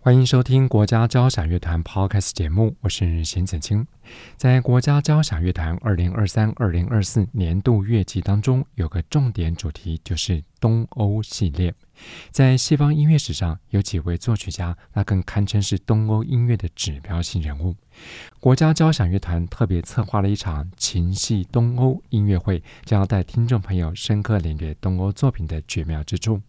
欢迎收听国家交响乐团 Podcast 节目，我是邢子清。在国家交响乐团二零二三、二零二四年度乐季当中，有个重点主题就是东欧系列。在西方音乐史上，有几位作曲家，那更堪称是东欧音乐的指标性人物。国家交响乐团特别策划了一场情系东欧音乐会，将要带听众朋友深刻领略东欧作品的绝妙之处。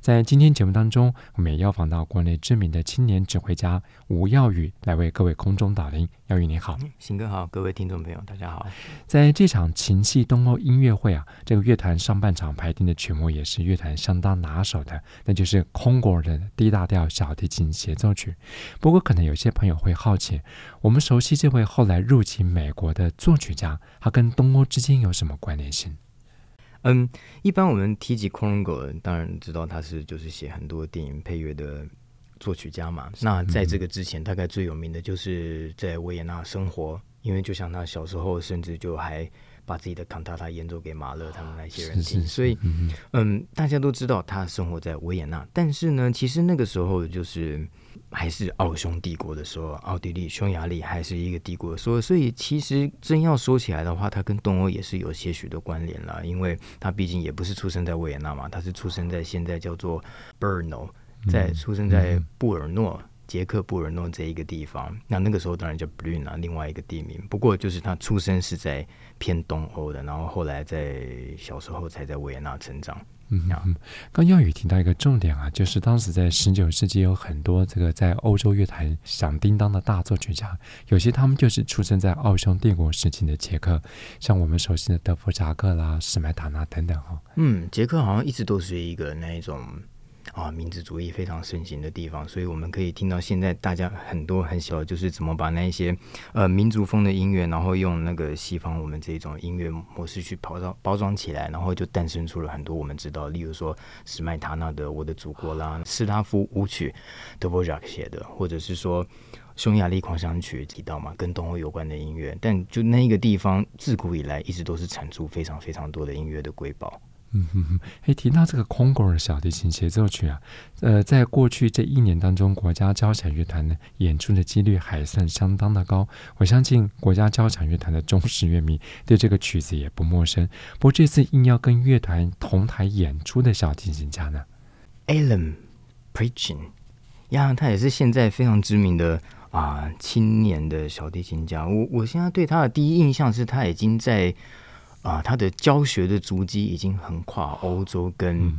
在今天节目当中，我们也邀访到国内知名的青年指挥家吴耀宇来为各位空中导聆。耀宇你好，新哥好，各位听众朋友大家好。在这场情系东欧音乐会啊，这个乐团上半场排定的曲目也是乐团相当拿手的，那就是空国的 D 大调小提琴协奏曲。不过，可能有些朋友会好奇，我们熟悉这位后来入籍美国的作曲家，他跟东欧之间有什么关联性？嗯，一般我们提及 Kronberg，当然知道他是就是写很多电影配乐的作曲家嘛。那在这个之前，大概最有名的就是在维也纳生活，因为就像他小时候，甚至就还把自己的康塔塔演奏给马勒他们那些人听。所以，嗯，大家都知道他生活在维也纳。但是呢，其实那个时候就是。还是奥匈帝国的时候，奥地利、匈牙利还是一个帝国的时候，所以其实真要说起来的话，它跟东欧也是有些许的关联了，因为他毕竟也不是出生在维也纳嘛，他是出生在现在叫做 Brno，在出生在布尔诺，捷克布尔诺这一个地方。那那个时候当然叫 Brno，另外一个地名。不过就是他出生是在偏东欧的，然后后来在小时候才在维也纳成长。嗯哼，刚耀宇提到一个重点啊，就是当时在十九世纪有很多这个在欧洲乐坛响叮当的大作曲家，有些他们就是出生在奥匈帝国时期的捷克，像我们熟悉的德弗扎克啦、史麦塔纳等等哈。嗯，捷克好像一直都是一个那一种。啊，民族主义非常盛行的地方，所以我们可以听到现在大家很多很喜欢，就是怎么把那些呃民族风的音乐，然后用那个西方我们这种音乐模式去包装包装起来，然后就诞生出了很多我们知道，例如说史麦塔纳的《我的祖国》啦，斯拉夫舞曲德弗札克写的，或者是说匈牙利狂想曲提到嘛，跟东欧有关的音乐，但就那个地方自古以来一直都是产出非常非常多的音乐的瑰宝。嗯哼哼，哎，提到这个空果尔小提琴协奏曲啊，呃，在过去这一年当中，国家交响乐团呢演出的几率还算相当的高。我相信国家交响乐团的忠实乐迷对这个曲子也不陌生。不过这次硬要跟乐团同台演出的小提琴家呢，Alan Preaching，呀，他也是现在非常知名的啊青年的小提琴家。我我现在对他的第一印象是他已经在。啊，他的教学的足迹已经横跨欧洲跟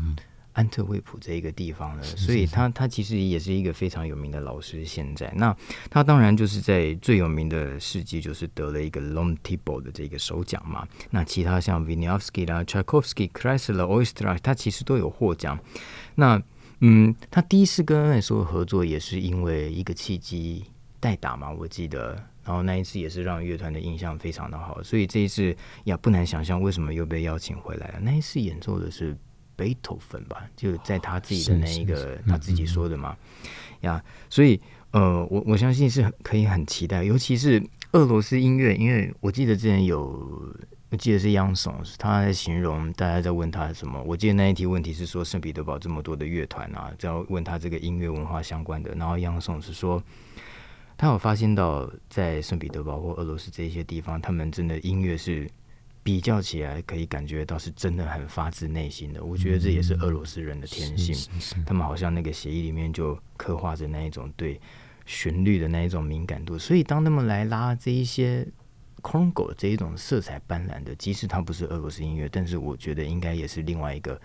安特卫普这一个地方了，嗯、所以他他其实也是一个非常有名的老师。现在，那他当然就是在最有名的事迹，就是得了一个 Long Thibaud 的这个首奖嘛。那其他像 Wieniawski 啦、Tchaikovsky、Kreisler、Oistrakh，他其实都有获奖。那嗯，他第一次跟 NSO 合作也是因为一个契机，代打嘛，我记得。然后那一次也是让乐团的印象非常的好，所以这一次呀，不难想象为什么又被邀请回来了。那一次演奏的是贝多芬吧，就在他自己的那一个他自己说的嘛，呀，所以呃，我我相信是可以很期待，尤其是俄罗斯音乐，因为我记得之前有，我记得是央松，他在形容大家在问他什么，我记得那一题问题是说圣彼得堡这么多的乐团啊，在问他这个音乐文化相关的，然后央松是说。他有发现到，在圣彼得堡或俄罗斯这些地方，他们真的音乐是比较起来可以感觉到是真的很发自内心的。我觉得这也是俄罗斯人的天性，他们好像那个协议里面就刻画着那一种对旋律的那一种敏感度。所以当他们来拉这一些空狗这一种色彩斑斓的，即使它不是俄罗斯音乐，但是我觉得应该也是另外一个。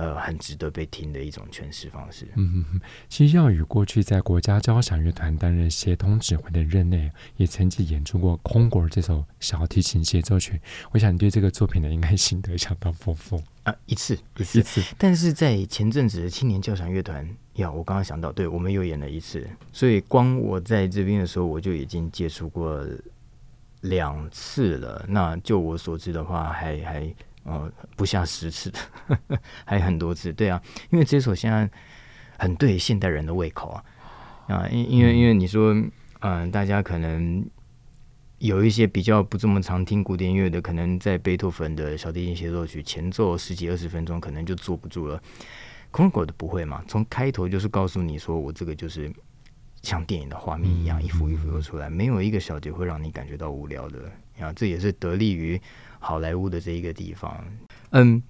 呃，很值得被听的一种诠释方式。嗯其实曜宇过去在国家交响乐团担任协同指挥的任内，也曾经演出过《空果》这首小提琴协奏曲。我想你对这个作品呢，应该心得相当丰富啊！一次，一次，一次。但是在前阵子的青年交响乐团，呀，我刚刚想到，对，我们又演了一次。所以光我在这边的时候，我就已经接触过两次了。那就我所知的话还，还还呃不下十次，呵 呵还很多次。对啊，因为这首现在很对现代人的胃口啊啊，因因为因为你说，嗯、呃，大家可能有一些比较不这么常听古典音乐的，可能在贝多芬的小提琴协奏曲前奏十几二十分钟，可能就坐不住了。Kronenko 的不会嘛？从开头就是告诉你说，我这个就是。像电影的画面一样，一幅一幅的出来，没有一个小节会让你感觉到无聊的。啊，这也是得力于好莱坞的这一个地方。嗯，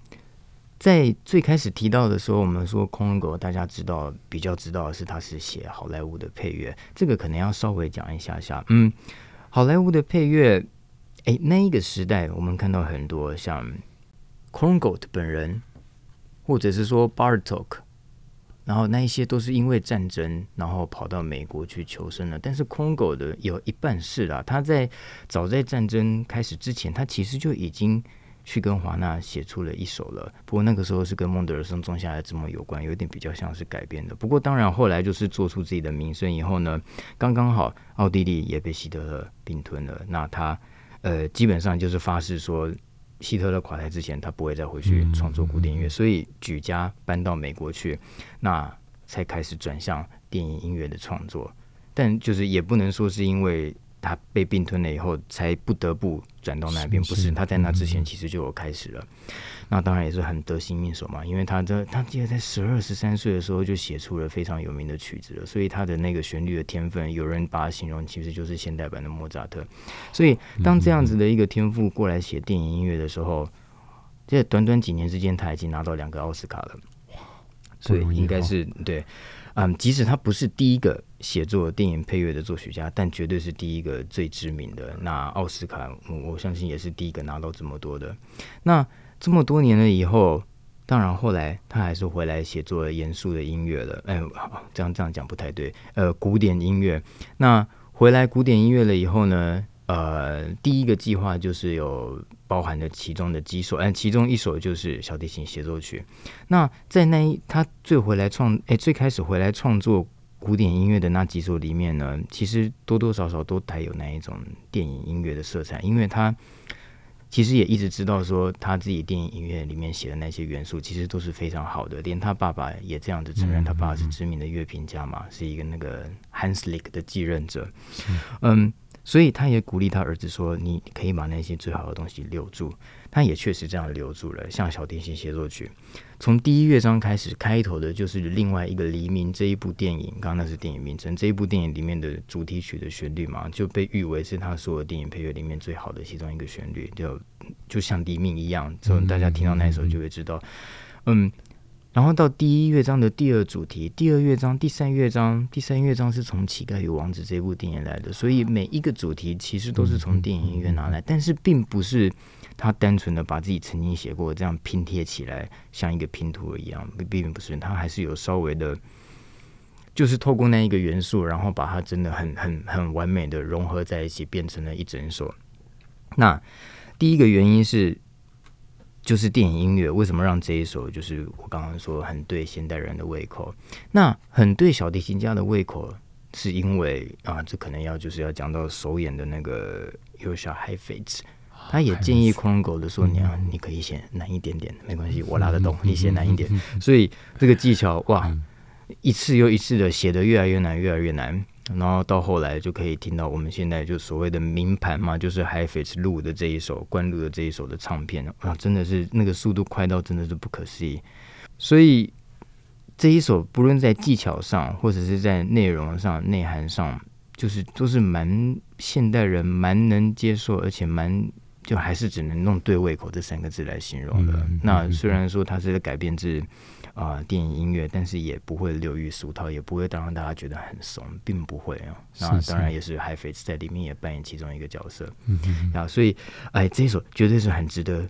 在最开始提到的时候，我们说空人狗，大家知道比较知道的是他是写好莱坞的配乐，这个可能要稍微讲一下下。嗯，好莱坞的配乐，哎，那一个时代我们看到很多像空人狗的本人，或者是说 Bartok。然后那一些都是因为战争，然后跑到美国去求生了。但是空狗的有一半是啦，他在早在战争开始之前，他其实就已经去跟华纳写出了一首了。不过那个时候是跟孟德尔松种下的之梦有关，有点比较像是改编的。不过当然后来就是做出自己的名声以后呢，刚刚好奥地利也被希特勒并吞了。那他呃基本上就是发誓说。希特勒垮台之前，他不会再回去创作古典音乐，所以举家搬到美国去，那才开始转向电影音乐的创作。但就是也不能说是因为。他被并吞了以后，才不得不转到那边。不是他在那之前其实就有开始了。那当然也是很得心应手嘛，因为他的他记得在十二十三岁的时候就写出了非常有名的曲子了，所以他的那个旋律的天分，有人把它形容其实就是现代版的莫扎特。所以当这样子的一个天赋过来写电影音乐的时候，这短短几年之间他已经拿到两个奥斯卡了。所以应该是对。嗯，即使他不是第一个写作电影配乐的作曲家，但绝对是第一个最知名的。那奥斯卡，我相信也是第一个拿到这么多的。那这么多年了以后，当然后来他还是回来写作严肃的音乐了。哎，好，这样这样讲不太对。呃，古典音乐。那回来古典音乐了以后呢？呃，第一个计划就是有包含的其中的几首，哎，其中一首就是小提琴协奏曲。那在那一他最回来创，哎，最开始回来创作古典音乐的那几首里面呢，其实多多少少都带有那一种电影音乐的色彩，因为他其实也一直知道说他自己电影音乐里面写的那些元素其实都是非常好的，连他爸爸也这样子承认，他爸爸是知名的乐评家嘛，是一个那个 Hanslick 的继任者，嗯。所以他也鼓励他儿子说：“你可以把那些最好的东西留住。”他也确实这样留住了。像小提琴协奏曲，从第一乐章开始，开头的就是另外一个黎明这一部电影。刚刚那是电影名称，这一部电影里面的主题曲的旋律嘛，就被誉为是他所有电影配乐里面最好的其中一个旋律，就就像黎明一样。之后大家听到那首就会知道，嗯。然后到第一乐章的第二主题，第二乐章、第三乐章，第三乐章是从《乞丐与王子》这部电影来的，所以每一个主题其实都是从电影音乐拿来，但是并不是他单纯的把自己曾经写过这样拼贴起来，像一个拼图一样，并不是，他还是有稍微的，就是透过那一个元素，然后把它真的很很很完美的融合在一起，变成了一整首。那第一个原因是。就是电影音乐为什么让这一首就是我刚刚说很对现代人的胃口？那很对小提琴家的胃口，是因为啊，这可能要就是要讲到首演的那个 Joschan Heifetz，他也建议 Kronenko 的说，你啊，你可以写难一点点，没关系，我拉得动，你写难一点。所以这个技巧哇，一次又一次的写得越来越难，越来越难。然后到后来就可以听到我们现在就所谓的名盘嘛，就是 Heifetz 录的这一首，灌录的这一首的唱片啊，真的是那个速度快到真的是不可思议。所以这一首不论在技巧上，或者是在内容上、内涵上，就是都是蛮现代人蛮能接受，而且蛮就还是只能用对胃口这三个字来形容的。那虽然说它是改编自。啊、呃，电影音乐，但是也不会流于俗套，也不会让大家觉得很怂，并不会啊。那当然也是 Heifetz 在里面也扮演其中一个角色。嗯啊，所以哎，这一首绝对是很值得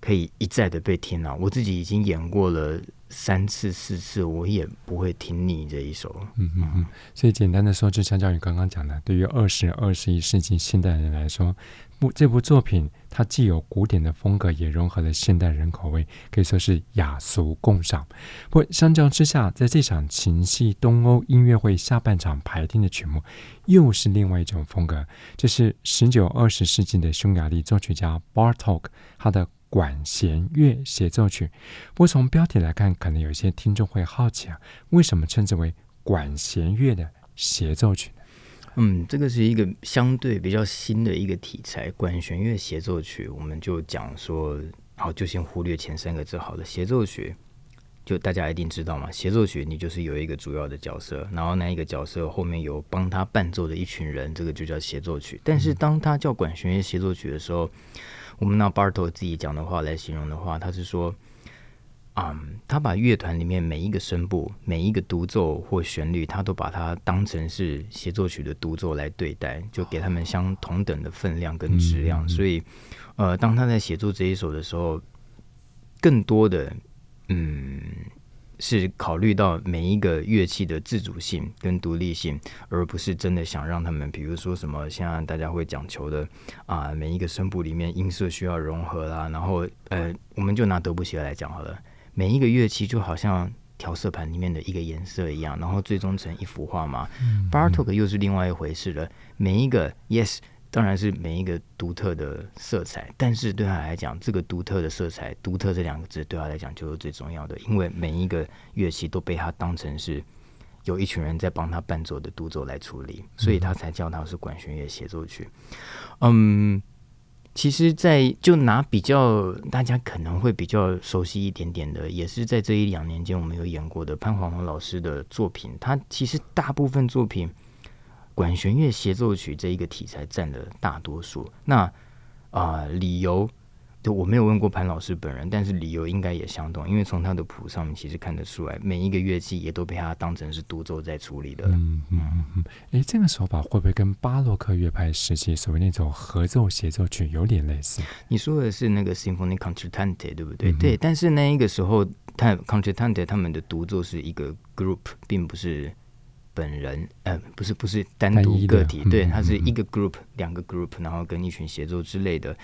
可以一再的被听啊！我自己已经演过了三次四次，我也不会听腻这一首。嗯嗯嗯。所以简单的说，就相较于刚刚讲的，对于二十二十一世纪现代人来说，部这部作品它既有古典的风格，也融合了现代人口味，可以说是雅俗共赏。不过相较之下，在这场情系东欧音乐会下半场排定的曲目，又是另外一种风格，这是十九二十世纪的匈牙利作曲家 Bartok 他的。管弦乐协奏曲，不过从标题来看，可能有些听众会好奇啊，为什么称之为管弦乐的协奏曲呢？嗯，这个是一个相对比较新的一个题材，管弦乐协奏曲，我们就讲说，好，就先忽略前三个字好了。协奏曲，就大家一定知道嘛，协奏曲你就是有一个主要的角色，然后那一个角色后面有帮他伴奏的一群人，这个就叫协奏曲。但是当他叫管弦乐协奏曲的时候，我们拿 Bartók 自己讲的话来形容的话，他是说，嗯，他把乐团里面每一个声部、每一个独奏或旋律，他都把它当成是协奏曲的独奏来对待，就给他们相同等的分量跟质量。所以，呃，当他在写作这一首的时候，更多的，嗯。是考虑到每一个乐器的自主性跟独立性，而不是真的想让他们，比如说什么，现在大家会讲求的啊，每一个声部里面音色需要融合啦。然后，呃，我们就拿德布西来讲好了，每一个乐器就好像调色盘里面的一个颜色一样，然后最终成一幅画嘛。Bartók 又是另外一回事了，每一个 Yes。当然是每一个独特的色彩，但是对他来讲，这个独特的色彩，独特这两个字对他来讲就是最重要的，因为每一个乐器都被他当成是有一群人在帮他伴奏的独奏来处理，所以他才叫他是管弦乐协奏曲。嗯，其实，在就拿比较大家可能会比较熟悉一点点的，也是在这一两年间我们有演过的潘黄龙老师的作品，他其实大部分作品。管弦乐协奏曲这一个题材占了大多数。那啊、理由就我没有问过潘老师本人，但是理由应该也相同，因为从他的谱上面其实看得出来，每一个乐器也都被他当成是独奏在处理的。嗯嗯嗯。哎，这个手法会不会跟巴洛克乐派时期所谓那种合奏协奏曲有点类似？你说的是那个 Symphonie Concertante 对不对？嗯、对。但是那一个时候，他 Concertante 他们的独奏是一个 group，并不是。本人，呃，不是不是单独个体，对，它是一个 group，两个 group，然后跟一群协作之类的。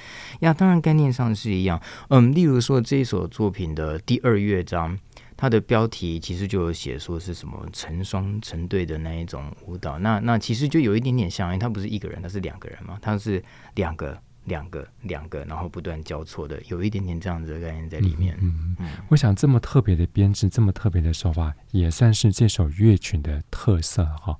呀，当然概念上是一样。嗯，例如说这一首作品的第二乐章，它的标题其实就有写说是什么成双成对的那一种舞蹈。那那其实就有一点点像，因为它不是一个人，它是两个人嘛，它是两个。两个两个，然后不断交错的，有一点点这样子的概念在里面。嗯嗯，我想这么特别的编制，这么特别的手法，也算是这首乐曲的特色哈。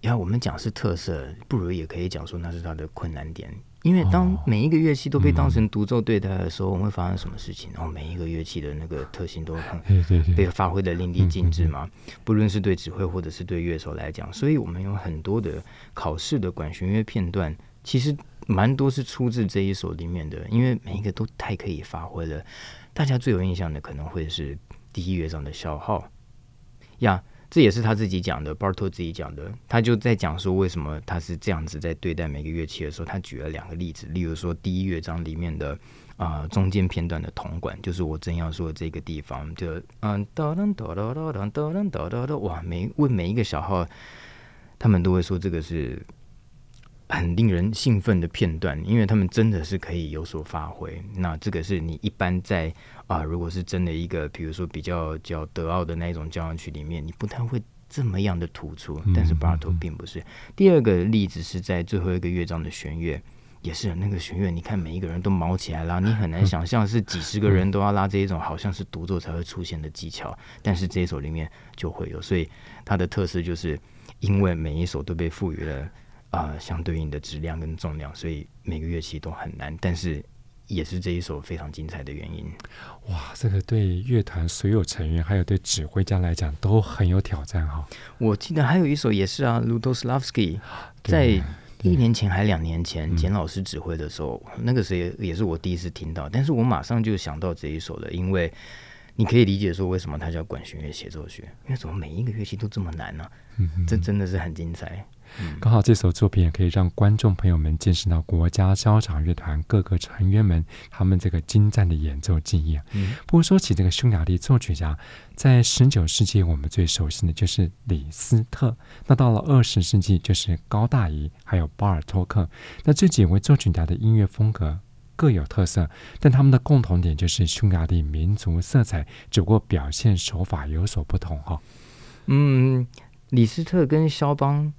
要我们讲是特色，不如也可以讲说那是它的困难点。因为当每一个乐器都被当成独奏对待的时候，我们会发生什么事情？然后每一个乐器的那个特性都很被发挥的淋漓尽致嘛。不论是对指挥或者是对乐手来讲，所以我们有很多的考试的管弦乐片段，其实。蛮多是出自这一首里面的，因为每一个都太可以发挥了。大家最有印象的可能会是第一乐章的小号呀，这也是他自己讲的，巴托自己讲的。他就在讲说为什么他是这样子在对待每个乐器的时候，他举了两个例子，例如说第一乐章里面的啊中间片段的铜管，就是我正要说的这个地方，就嗯哒哒哒哒哒哒哒哒哒哇，每问每一个小号，他们都会说这个是。很令人兴奋的片段，因为他们真的是可以有所发挥。那这个是你一般在啊、呃，如果是真的一个，比如说比较叫德奥的那一种交响曲里面，你不太会这么样的突出。但是巴尔托并不是。第二个例子是在最后一个乐章的弦乐，也是那个弦乐，你看每一个人都毛起来了，你很难想象是几十个人都要拉这一种好像是独奏才会出现的技巧。但是这一首里面就会有，所以它的特色就是因为每一首都被赋予了。啊、呃，相对应的质量跟重量，所以每个乐器都很难，但是也是这一首非常精彩的原因。哇，这个对乐团所有成员还有对指挥家来讲都很有挑战哈。我记得还有一首也是啊，Lutoslawski 在一年前还两年前简老师指挥的时候，嗯、那个时候也是我第一次听到，但是我马上就想到这一首了，因为你可以理解说为什么它叫管弦乐协奏曲，因为怎么每一个乐器都这么难呢、啊？嗯，这真的是很精彩。刚好这首作品也可以让观众朋友们见识到国家交响乐团各个成员们他们这个精湛的演奏技艺。嗯，不过说起这个匈牙利作曲家，在十九世纪我们最熟悉的就是李斯特，那到了二十世纪就是高大宜还有巴尔托克。那这几位作曲家的音乐风格各有特色，但他们的共同点就是匈牙利民族色彩，只不过表现手法有所不同哈。嗯，李斯特跟肖邦。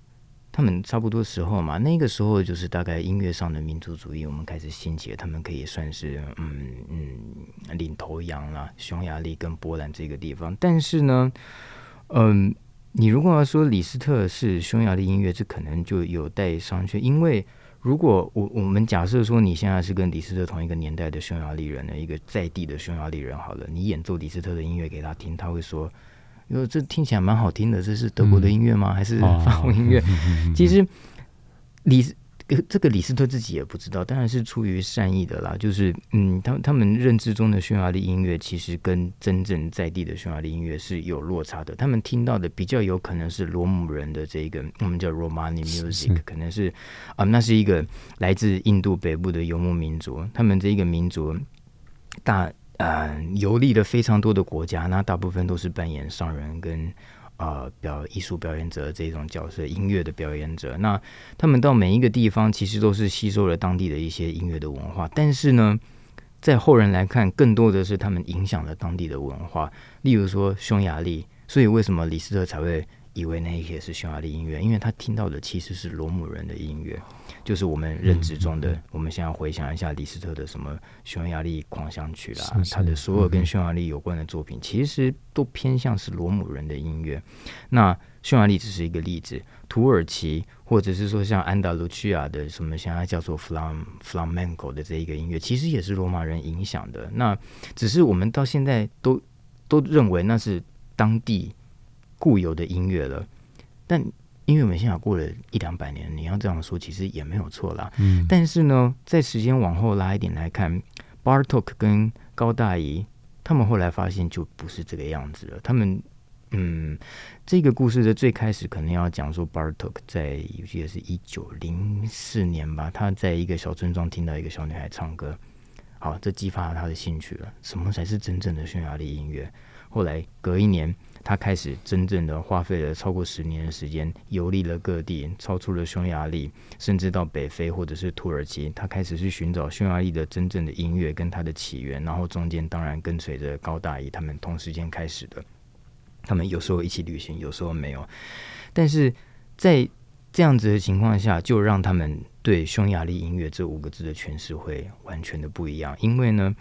他们差不多时候嘛，那个时候就是大概音乐上的民族主义，我们开始兴起，他们可以算是嗯嗯领头羊啦，匈牙利跟波兰这个地方。但是呢，嗯，你如果要说李斯特是匈牙利音乐，这可能就有待商榷。因为如果我我们假设说你现在是跟李斯特同一个年代的匈牙利人的一个在地的匈牙利人，好了，你演奏李斯特的音乐给他听，他会说。因为这听起来蛮好听的，这是德国的音乐吗？嗯、还是法国音乐？哦、其实李斯这个李斯特自己也不知道，当然是出于善意的啦。就是嗯，他他们认知中的匈牙利音乐，其实跟真正在地的匈牙利音乐是有落差的。他们听到的比较有可能是罗姆人的这个，我们叫 Romani music，是可能是啊、嗯，那是一个来自印度北部的游牧民族。他们这一个民族大。呃，游历了非常多的国家，那大部分都是扮演商人跟呃表艺术表演者这种角色，音乐的表演者。那他们到每一个地方，其实都是吸收了当地的一些音乐的文化。但是呢，在后人来看，更多的是他们影响了当地的文化。例如说匈牙利，所以为什么李斯特才会以为那一些是匈牙利音乐？因为他听到的其实是罗姆人的音乐。就是我们认知中的，嗯、我们现在回想一下李斯特的什么匈牙利狂想曲啦，是是他的所有跟匈牙利有关的作品，嗯、其实都偏向是罗姆人的音乐。那匈牙利只是一个例子，土耳其或者是说像安达卢西亚的什么现在叫做 flam flamenco 的这一个音乐，其实也是罗马人影响的。那只是我们到现在都都认为那是当地固有的音乐了，但。因为我们现在过了一两百年，你要这样说，其实也没有错啦。嗯，但是呢，在时间往后拉一点来看，Bartok 跟高大姨他们后来发现就不是这个样子了。他们，嗯，这个故事的最开始可能要讲说，Bartok 在我记得是一九零四年吧，他在一个小村庄听到一个小女孩唱歌，好，这激发了他的兴趣了。什么才是真正的匈牙利音乐？后来隔一年。他开始真正的花费了超过十年的时间，游历了各地，超出了匈牙利，甚至到北非或者是土耳其。他开始去寻找匈牙利的真正的音乐跟它的起源，然后中间当然跟随着高大宜他们同时间开始的。他们有时候一起旅行，有时候没有。但是在这样子的情况下，就让他们对匈牙利音乐这五个字的诠释会完全的不一样，因为呢。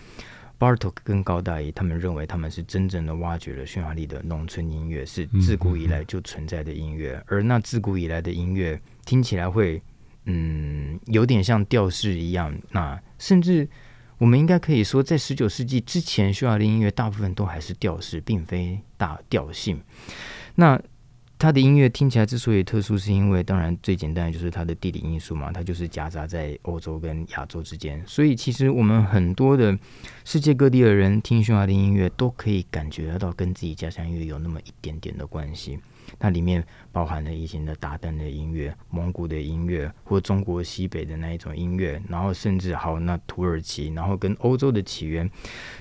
Bartok 跟高大一，他们认为他们是真正的挖掘了匈牙利的农村音乐，是自古以来就存在的音乐。而那自古以来的音乐听起来会，嗯，有点像调式一样。那甚至我们应该可以说，在十九世纪之前，匈牙利音乐大部分都还是调式，并非大调性。那他的音乐听起来之所以特殊，是因为当然最简单的就是它的地理因素嘛，它就是夹杂在欧洲跟亚洲之间，所以其实我们很多的世界各地的人听匈牙利音乐都可以感觉得到跟自己家乡音乐有那么一点点的关系。它里面包含了以前的韃靼的音乐、蒙古的音乐，或中国西北的那一种音乐，然后甚至还有那土耳其，然后跟欧洲的起源，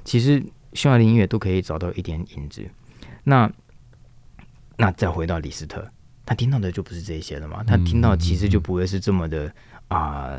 其实匈牙利音乐都可以找到一点影子。那那再回到李斯特，他听到的就不是这些了嘛？他听到其实就不会是这么的啊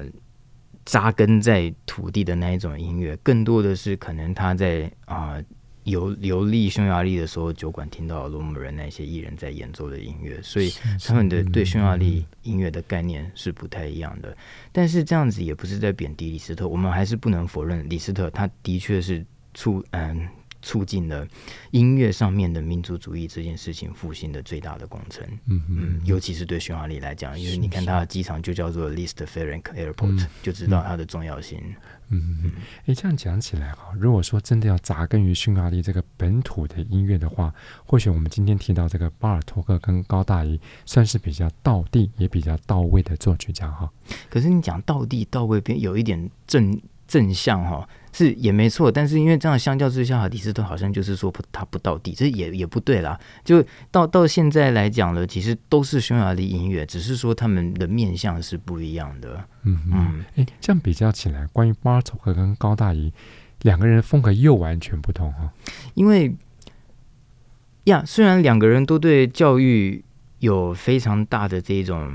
扎根在土地的那一种音乐，更多的是可能他在啊游游历匈牙利的时候，酒馆听到罗姆人那些艺人在演奏的音乐，所以他们的对匈牙利音乐的概念是不太一样的。但是这样子也不是在贬低李斯特，我们还是不能否认李斯特他的确是出嗯。促进了音乐上面的民族主义这件事情复兴的最大的工程，嗯嗯，尤其是对匈牙利来讲，因为你看它的机场就叫做 Liszt Ferenc Airport，嗯、就知道它的重要性。嗯嗯，哎，这样讲起来哈，如果说真的要扎根于匈牙利这个本土的音乐的话，或许我们今天提到这个巴尔托克跟高大宜，算是比较道地也比较到位的作曲家哈。可是你讲道地到位边有一点正正向哈。是也没错，但是因为这样相较之下，李斯特好像就是说不他不到底，这也也不对啦。就到到现在来讲了，其实都是匈牙利音乐，只是说他们的面向是不一样的。嗯嗯，哎，这样比较起来，关于巴尔托克跟高大宜两个人风格又完全不同哈。因为呀，虽然两个人都对教育有非常大的这种。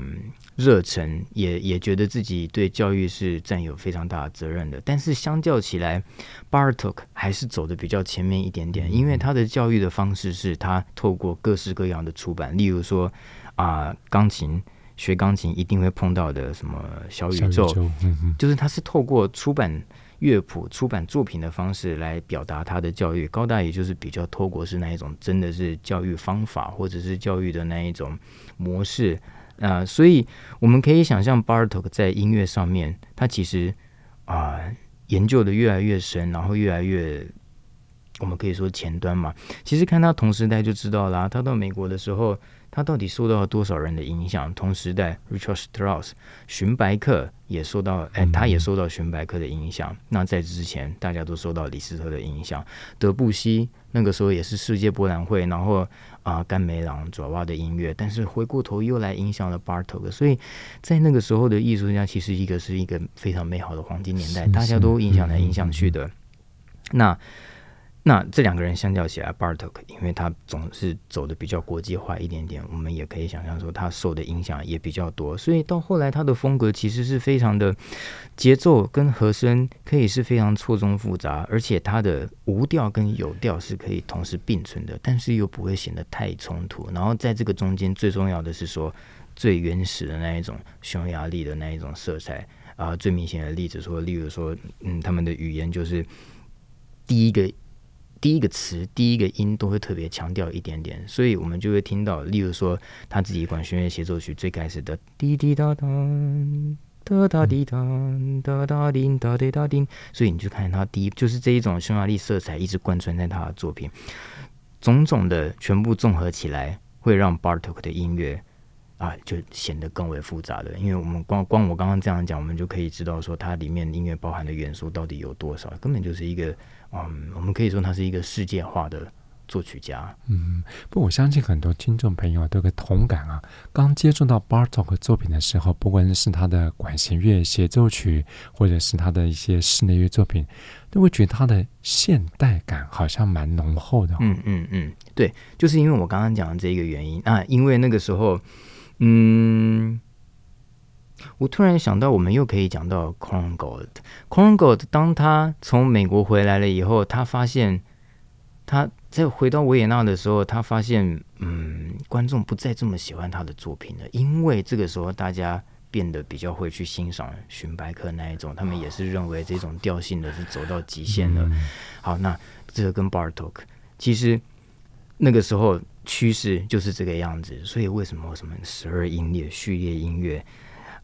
热忱也也觉得自己对教育是占有非常大的责任的，但是相较起来，Bartok 还是走的比较前面一点点，因为他的教育的方式是他透过各式各样的出版，例如说啊，钢琴学钢琴一定会碰到的什么小宇宙，宇宙嗯、就是他是透过出版乐谱、出版作品的方式来表达他的教育。高大也就是比较透过是那一种真的是教育方法或者是教育的那一种模式。啊、呃，所以我们可以想象，Bartok 在音乐上面，他其实啊、呃、研究的越来越深，然后越来越，我们可以说前端嘛。其实看他同时代就知道啦，他到美国的时候。他到底受到了多少人的影响？同时代，Richard Strauss、荀白克也受到，哎，他也受到荀白克的影响。那在之前，大家都受到李斯特的影响。德布西那个时候也是世界博览会，然后啊、呃，甘梅朗、爪哇的音乐，但是回过头又来影响了 Bartok。所以在那个时候的艺术家，其实一个是一个非常美好的黄金年代，大家都影响来影响去的。那。那这两个人相较起来，Bartok 因为他总是走的比较国际化一点点，我们也可以想象说他受的影响也比较多，所以到后来他的风格其实是非常的节奏跟和声可以是非常错综复杂，而且他的无调跟有调是可以同时并存的，但是又不会显得太冲突。然后在这个中间最重要的是说最原始的那一种匈牙利的那一种色彩啊，最明显的例子说，例如说，嗯，他们的语言就是第一个。第一个词、第一个音都会特别强调一点点，所以我们就会听到，例如说他自己管弦乐协奏曲最开始的滴滴答答哒哒滴答哒哒叮哒滴哒叮，所以你就看他第一就是这一种匈牙利色彩一直贯穿在他的作品，种种的全部综合起来，会让 Bartok 的音乐啊就显得更为复杂的。因为我们光光我刚刚这样讲，我们就可以知道说它里面音乐包含的元素到底有多少，根本就是一个。嗯，我们可以说他是一个世界化的作曲家。嗯，不，我相信很多听众朋友都有个同感啊。刚接触到 Bartok 作品的时候，不管是他的管弦乐协奏曲，或者是他的一些室内乐作品，都会觉得他的现代感好像蛮浓厚的。嗯嗯嗯，对，就是因为我刚刚讲的这个原因啊，因为那个时候，嗯。我突然想到，我们又可以讲到 Korngold。Korngold 当他从美国回来了以后，他发现他在回到维也纳的时候，他发现，嗯，观众不再这么喜欢他的作品了，因为这个时候大家变得比较会去欣赏荀白克那一种，他们也是认为这种调性的是走到极限了。好，那这个跟 Bartok 其实那个时候趋势就是这个样子，所以为什么什么十二音列序列音乐？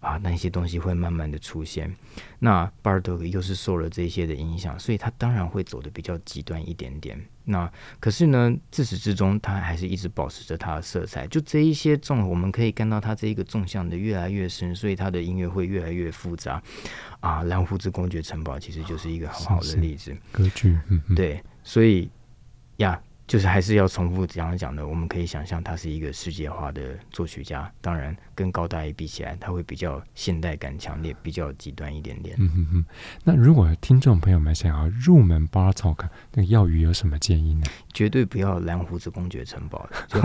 啊，那些东西会慢慢的出现。那 Bartok 又是受了这些的影响，所以他当然会走的比较极端一点点。那可是呢，自始至终他还是一直保持着他的色彩。就这一些纵，我们可以看到他这一个纵向的越来越深，所以他的音乐会越来越复杂。啊，蓝胡子公爵城堡其实就是一个很好的例子。歌剧，嗯嗯，对，所以呀。就是还是要重复这样讲的，我们可以想象他是一个世界化的作曲家。当然，跟高大爷比起来，他会比较现代感强烈，比较极端一点点。嗯哼哼。那如果听众朋友们想要入门 Bartok，那个要语有什么建议呢？绝对不要蓝胡子公爵城堡就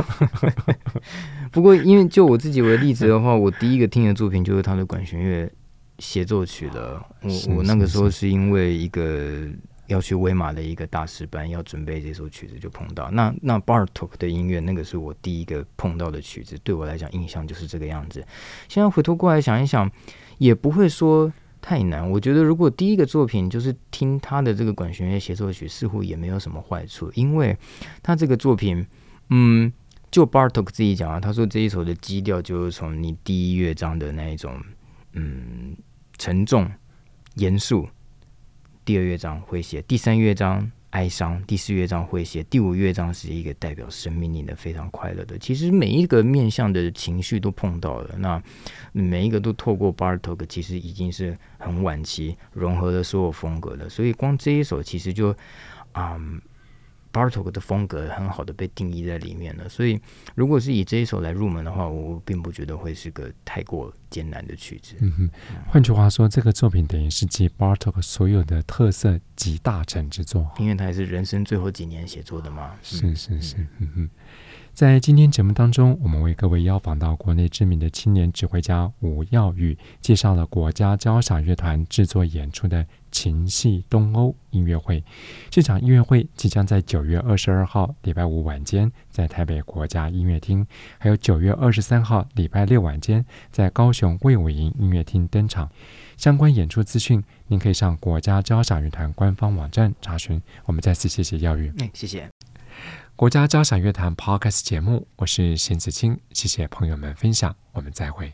不过，因为就我自己为例子的话，我第一个听的作品就是他的管弦乐协奏曲了。我我那个时候是因为一个。要去威马的一个大师班，要准备这首曲子，就碰到那那 Bartok 的音乐，那个是我第一个碰到的曲子，对我来讲印象就是这个样子。现在回头过来想一想，也不会说太难。我觉得如果第一个作品就是听他的这个管弦乐协奏曲，似乎也没有什么坏处，因为他这个作品，嗯，就 Bartok 自己讲啊，他说这一首的基调就是从你第一乐章的那一种，嗯，沉重、严肃。第二乐章会写，第三乐章哀伤，第四乐章会写，第五乐章是一个代表生命力的非常快乐的。其实每一个面向的情绪都碰到了，那每一个都透过 Bartok，其实已经是很晚期融合了所有风格的。所以光这一首其实就。嗯 Bartok 的风格很好的被定义在里面了，所以如果是以这一首来入门的话，我并不觉得会是个太过艰难的曲子。嗯哼，换句话说，这个作品等于是集 Bartok 所有的特色集大成之作，因为它也是人生最后几年写作的嘛。是是是，嗯哼。在今天节目当中，我们为各位邀访到国内知名的青年指挥家吴耀宇，介绍了国家交响乐团制作演出的《情系东欧》音乐会。这场音乐会即将在九月二十二号礼拜五晚间在台北国家音乐厅，还有九月二十三号礼拜六晚间在高雄卫武营音乐厅登场。相关演出资讯，您可以上国家交响乐团官方网站查询。我们再次谢谢耀宇，哎，谢谢。国家交响乐团 Podcast 节目，我是邢子清，谢谢朋友们分享，我们再会。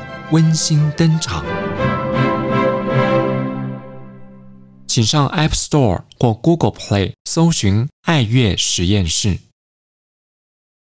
温馨登场，请上 App Store 或 Google Play 搜寻“爱乐实验室”。